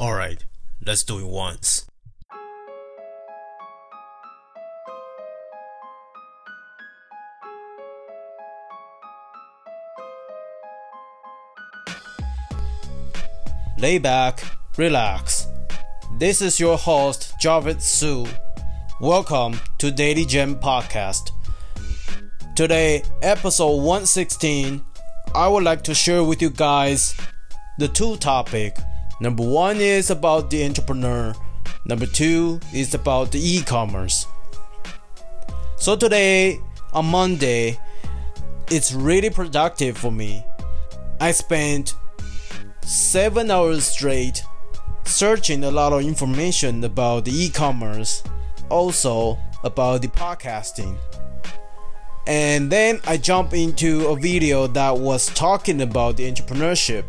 Alright, let's do it once. Lay back, relax. This is your host, Javed Su. Welcome to DailyJam Podcast. Today, episode 116, I would like to share with you guys the two topic. Number one is about the entrepreneur. Number two is about the e-commerce. So today, on Monday, it's really productive for me. I spent seven hours straight searching a lot of information about the e-commerce, also about the podcasting. And then I jump into a video that was talking about the entrepreneurship.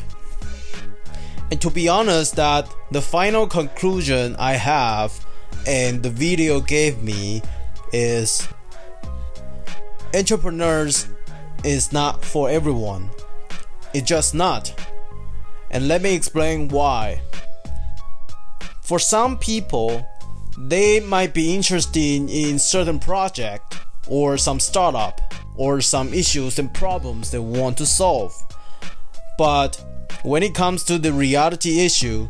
And to be honest, that the final conclusion I have and the video gave me is entrepreneurs is not for everyone. It's just not. And let me explain why. For some people, they might be interested in certain project or some startup or some issues and problems they want to solve. But when it comes to the reality issue,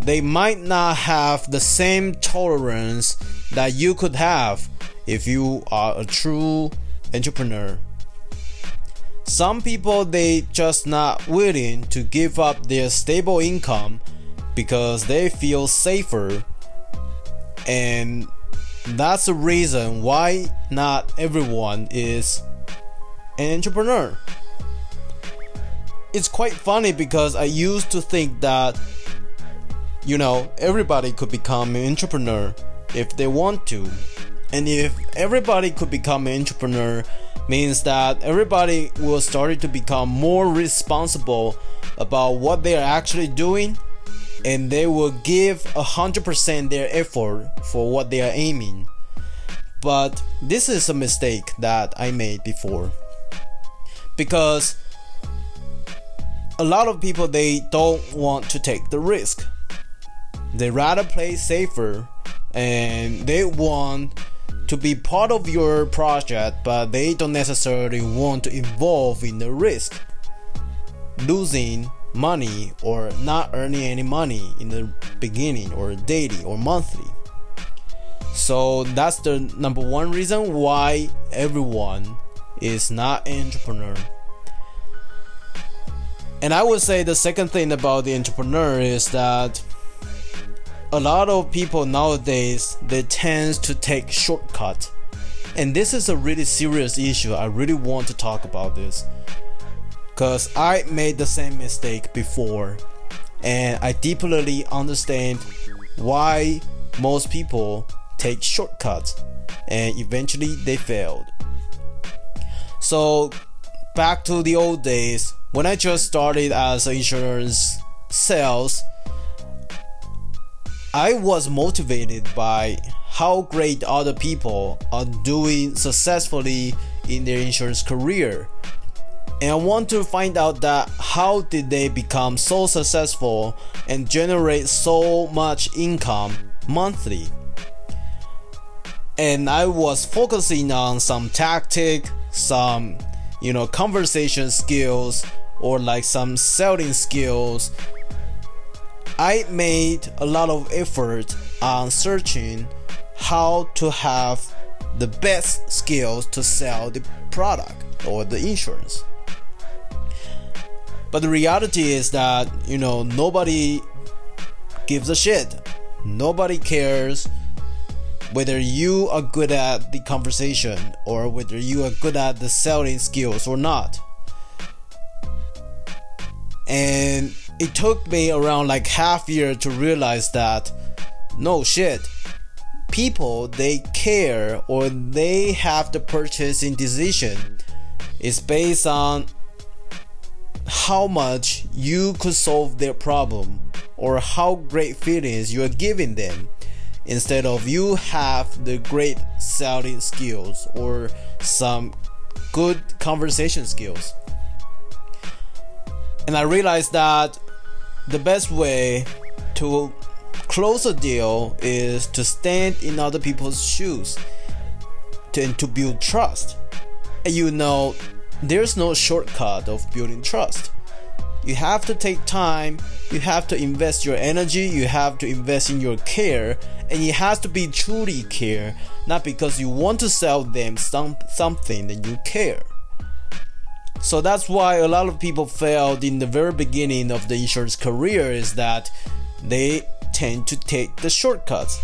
they might not have the same tolerance that you could have if you are a true entrepreneur. Some people they just not willing to give up their stable income because they feel safer and that's the reason why not everyone is an entrepreneur. It's quite funny because I used to think that you know everybody could become an entrepreneur if they want to. And if everybody could become an entrepreneur means that everybody will start to become more responsible about what they are actually doing and they will give 100% their effort for what they are aiming. But this is a mistake that I made before. Because a lot of people they don't want to take the risk. They rather play safer and they want to be part of your project but they don't necessarily want to involve in the risk losing money or not earning any money in the beginning or daily or monthly. So that's the number one reason why everyone is not an entrepreneur. And I would say the second thing about the entrepreneur is that a lot of people nowadays they tend to take shortcut. And this is a really serious issue. I really want to talk about this because I made the same mistake before and I deeply understand why most people take shortcuts and eventually they failed. So back to the old days when I just started as insurance sales I was motivated by how great other people are doing successfully in their insurance career and I want to find out that how did they become so successful and generate so much income monthly. And I was focusing on some tactic, some you know conversation skills or like some selling skills. I made a lot of effort on searching how to have the best skills to sell the product or the insurance. But the reality is that, you know, nobody gives a shit. Nobody cares whether you are good at the conversation or whether you are good at the selling skills or not. And it took me around like half year to realize that no shit. People they care or they have the purchasing decision is based on how much you could solve their problem or how great feelings you are giving them instead of you have the great selling skills or some good conversation skills and i realized that the best way to close a deal is to stand in other people's shoes and to build trust. And you know, there's no shortcut of building trust. You have to take time, you have to invest your energy, you have to invest in your care, and it has to be truly care, not because you want to sell them some, something that you care. So that's why a lot of people failed in the very beginning of the insurance career is that they tend to take the shortcuts,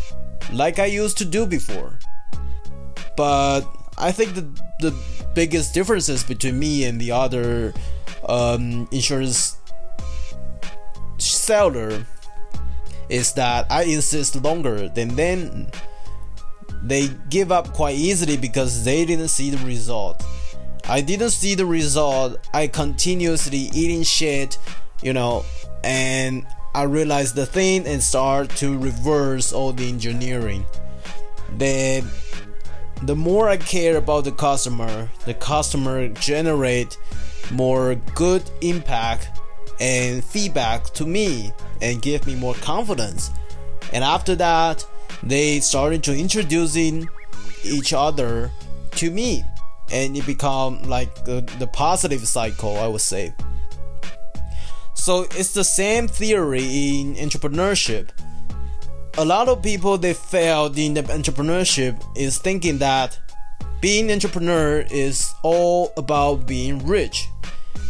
like I used to do before. But I think the the biggest differences between me and the other um, insurance seller is that I insist longer than then they give up quite easily because they didn't see the result. I didn't see the result. I continuously eating shit, you know, and I realized the thing and start to reverse all the engineering. Then the more I care about the customer, the customer generate more good impact and feedback to me and give me more confidence. And after that, they started to introducing each other to me and it become like the, the positive cycle I would say. So it's the same theory in entrepreneurship a lot of people they failed in the entrepreneurship is thinking that being entrepreneur is all about being rich.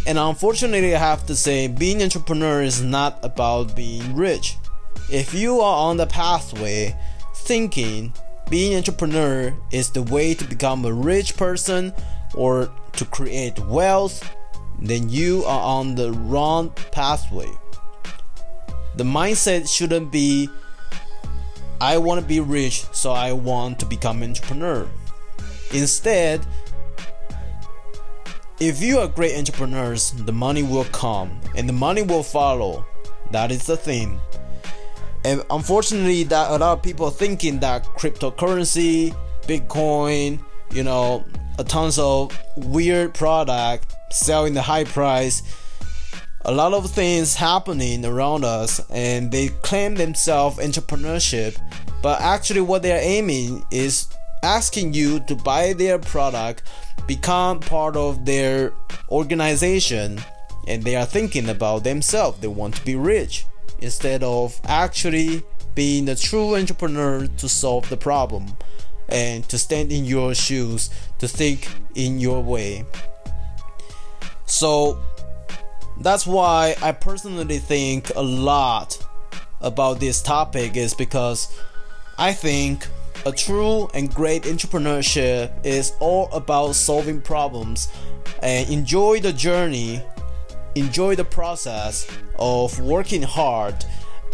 And unfortunately, I have to say, being entrepreneur is not about being rich. If you are on the pathway thinking being an entrepreneur is the way to become a rich person or to create wealth, then you are on the wrong pathway. The mindset shouldn't be I want to be rich, so I want to become an entrepreneur. Instead, if you are great entrepreneurs, the money will come and the money will follow. That is the thing. And unfortunately, that a lot of people thinking that cryptocurrency, Bitcoin, you know, a tons of weird product selling the high price a lot of things happening around us and they claim themselves entrepreneurship. But actually what they're aiming is asking you to buy their product become part of their organization and they are thinking about themselves. They want to be rich instead of actually being a true entrepreneur to solve the problem and to stand in your shoes to think in your way. So that's why I personally think a lot about this topic is because I think a true and great entrepreneurship is all about solving problems and enjoy the journey, enjoy the process of working hard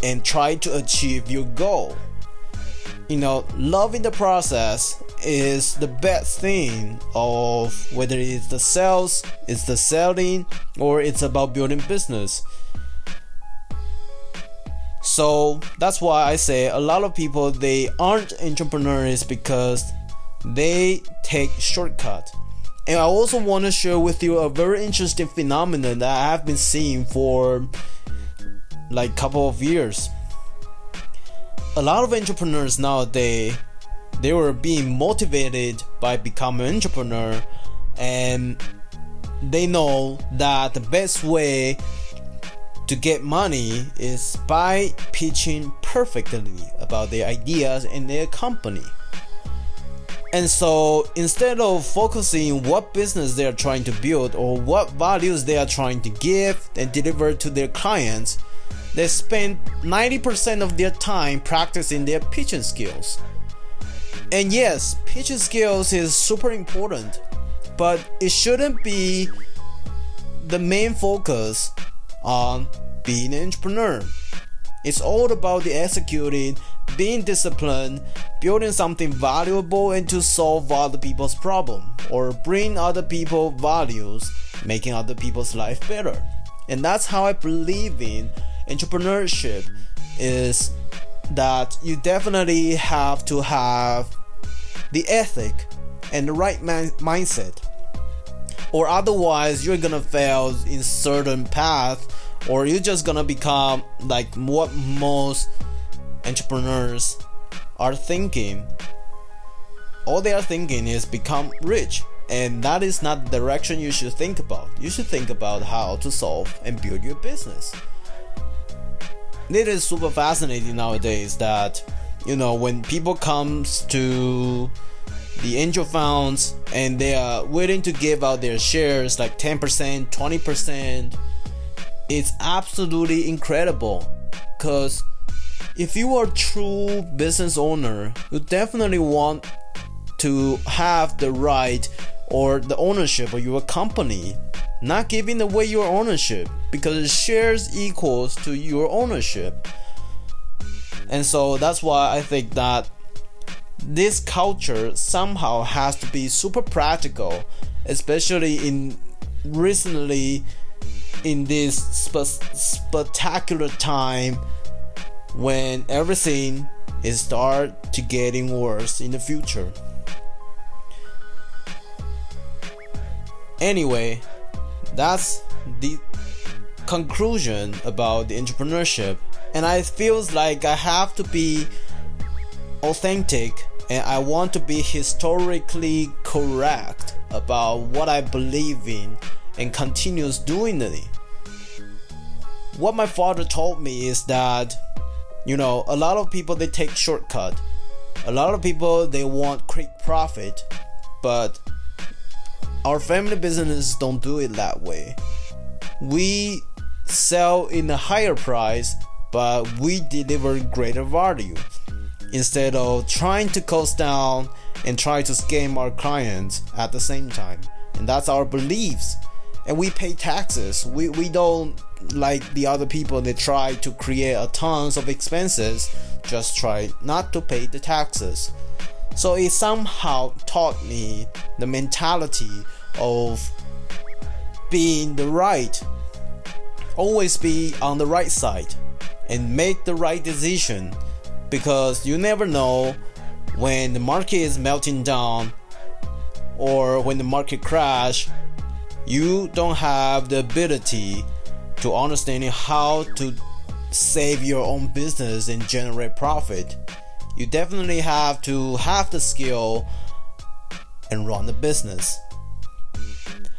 and try to achieve your goal. You know, loving the process is the best thing of whether it's the sales, it's the selling, or it's about building business. So that's why I say a lot of people they aren't entrepreneurs because they take shortcut. And I also want to share with you a very interesting phenomenon that I have been seeing for like couple of years. A lot of entrepreneurs nowadays they were being motivated by becoming an entrepreneur and they know that the best way to get money is by pitching perfectly about their ideas and their company. And so instead of focusing what business they are trying to build or what values they are trying to give and deliver to their clients, they spend 90% of their time practicing their pitching skills. And yes, pitching skills is super important, but it shouldn't be the main focus on being an entrepreneur. It's all about the executing, being disciplined, building something valuable and to solve other people's problem or bring other people values, making other people's life better. And that's how I believe in entrepreneurship is that you definitely have to have the ethic and the right man- mindset or otherwise you're gonna fail in certain path or you're just gonna become like what most entrepreneurs are thinking. All they are thinking is become rich, and that is not the direction you should think about. You should think about how to solve and build your business. It is super fascinating nowadays that you know when people comes to the angel funds and they are willing to give out their shares like 10%, 20%. It's absolutely incredible because if you are a true business owner, you definitely want to have the right or the ownership of your company, not giving away your ownership because shares equals to your ownership. And so that's why I think that this culture somehow has to be super practical, especially in recently in this spe- spectacular time when everything is start to getting worse in the future. Anyway, that's the conclusion about the entrepreneurship and I feels like I have to be authentic and I want to be historically correct about what I believe in and continues doing it. What my father told me is that you know a lot of people they take shortcut. A lot of people they want quick profit, but our family business don't do it that way. We sell in a higher price, but we deliver greater value instead of trying to cost down and try to scam our clients at the same time. And that's our beliefs. And we pay taxes. We, we don't like the other people they try to create a tons of expenses, just try not to pay the taxes. So it somehow taught me the mentality of being the right. Always be on the right side and make the right decision because you never know when the market is melting down or when the market crash you don't have the ability to understand how to save your own business and generate profit you definitely have to have the skill and run the business.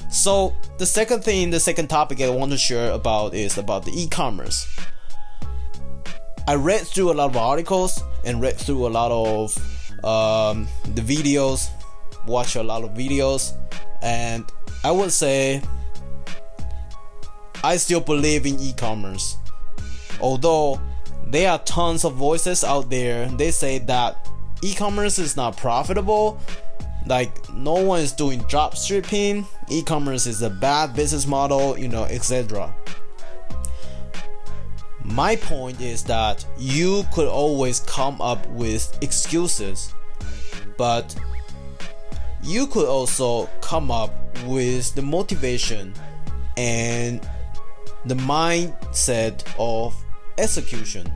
So the second thing the second topic i want to share about is about the e-commerce. I read through a lot of articles and read through a lot of um, the videos, watch a lot of videos, and I would say I still believe in e-commerce. Although there are tons of voices out there, they say that e-commerce is not profitable. Like no one is doing drop shipping. E-commerce is a bad business model, you know, etc. My point is that you could always come up with excuses, but you could also come up with the motivation and the mindset of execution.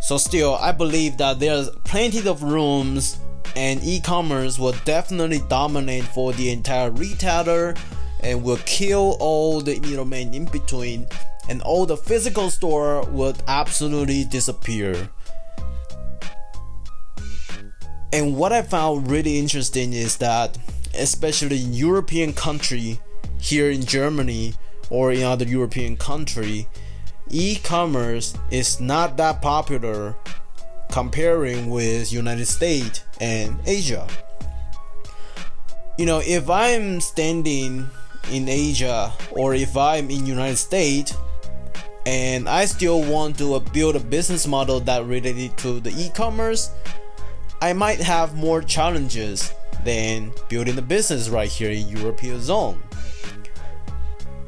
So, still, I believe that there's plenty of rooms, and e commerce will definitely dominate for the entire retailer and will kill all the middlemen in between and all the physical store would absolutely disappear. And what I found really interesting is that, especially in European country, here in Germany or in other European country, e-commerce is not that popular comparing with United States and Asia. You know, if I'm standing in Asia or if I'm in United States, and I still want to build a business model that related to the e-commerce, I might have more challenges than building a business right here in European zone.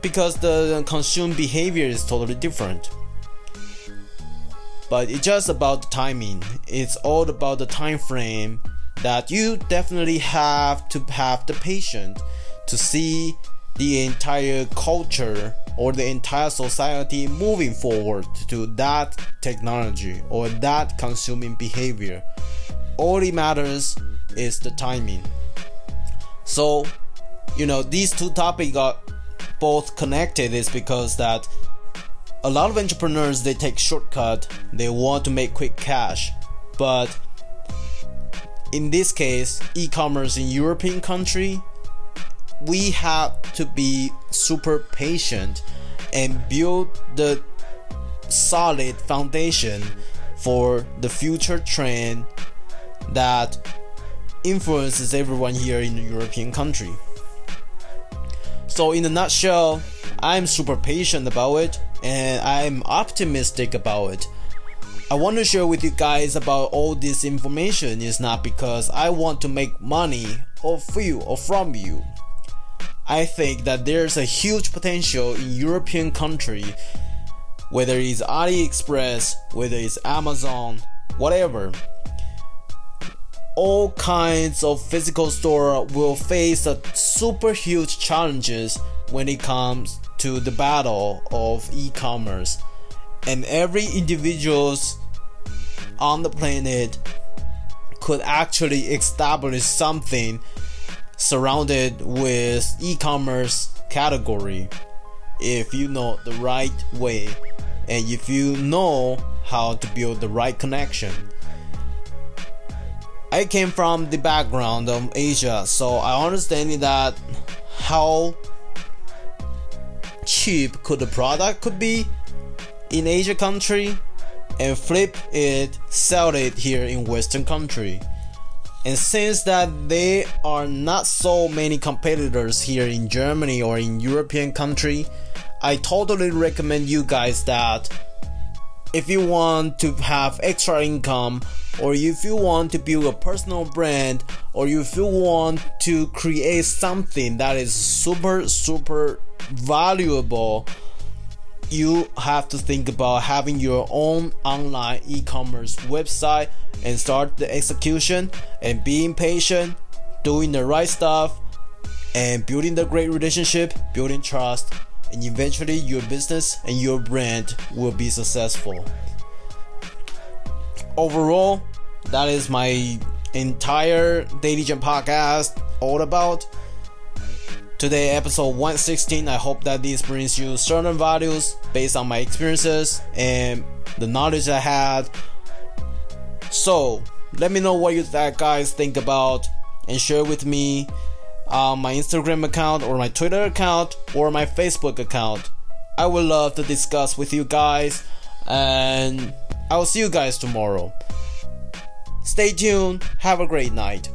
Because the consumer behavior is totally different. But it's just about the timing. It's all about the time frame that you definitely have to have the patience to see the entire culture or the entire society moving forward to that technology or that consuming behavior. All it matters is the timing. So, you know, these two topics are both connected is because that a lot of entrepreneurs they take shortcut they want to make quick cash but in this case e-commerce in european country we have to be super patient and build the solid foundation for the future trend that influences everyone here in the European country. So in a nutshell, I'm super patient about it and I'm optimistic about it. I want to share with you guys about all this information is not because I want to make money off you or from you. I think that there's a huge potential in European country whether it's AliExpress, whether it's Amazon, whatever. All kinds of physical store will face a super huge challenges when it comes to the battle of e-commerce. And every individuals on the planet could actually establish something surrounded with e-commerce category if you know the right way and if you know how to build the right connection. I came from the background of Asia, so I understand that how cheap could the product could be in Asia country and flip it, sell it here in Western country. And since that there are not so many competitors here in Germany or in European country, I totally recommend you guys that if you want to have extra income or if you want to build a personal brand or if you want to create something that is super super valuable you have to think about having your own online e-commerce website and start the execution and being patient doing the right stuff and building the great relationship building trust and eventually your business and your brand will be successful. Overall, that is my entire DailyJam podcast all about. Today, episode 116. I hope that this brings you certain values based on my experiences and the knowledge I had. So, let me know what you guys think about and share with me on my Instagram account or my Twitter account or my Facebook account. I would love to discuss with you guys and I will see you guys tomorrow. Stay tuned. Have a great night.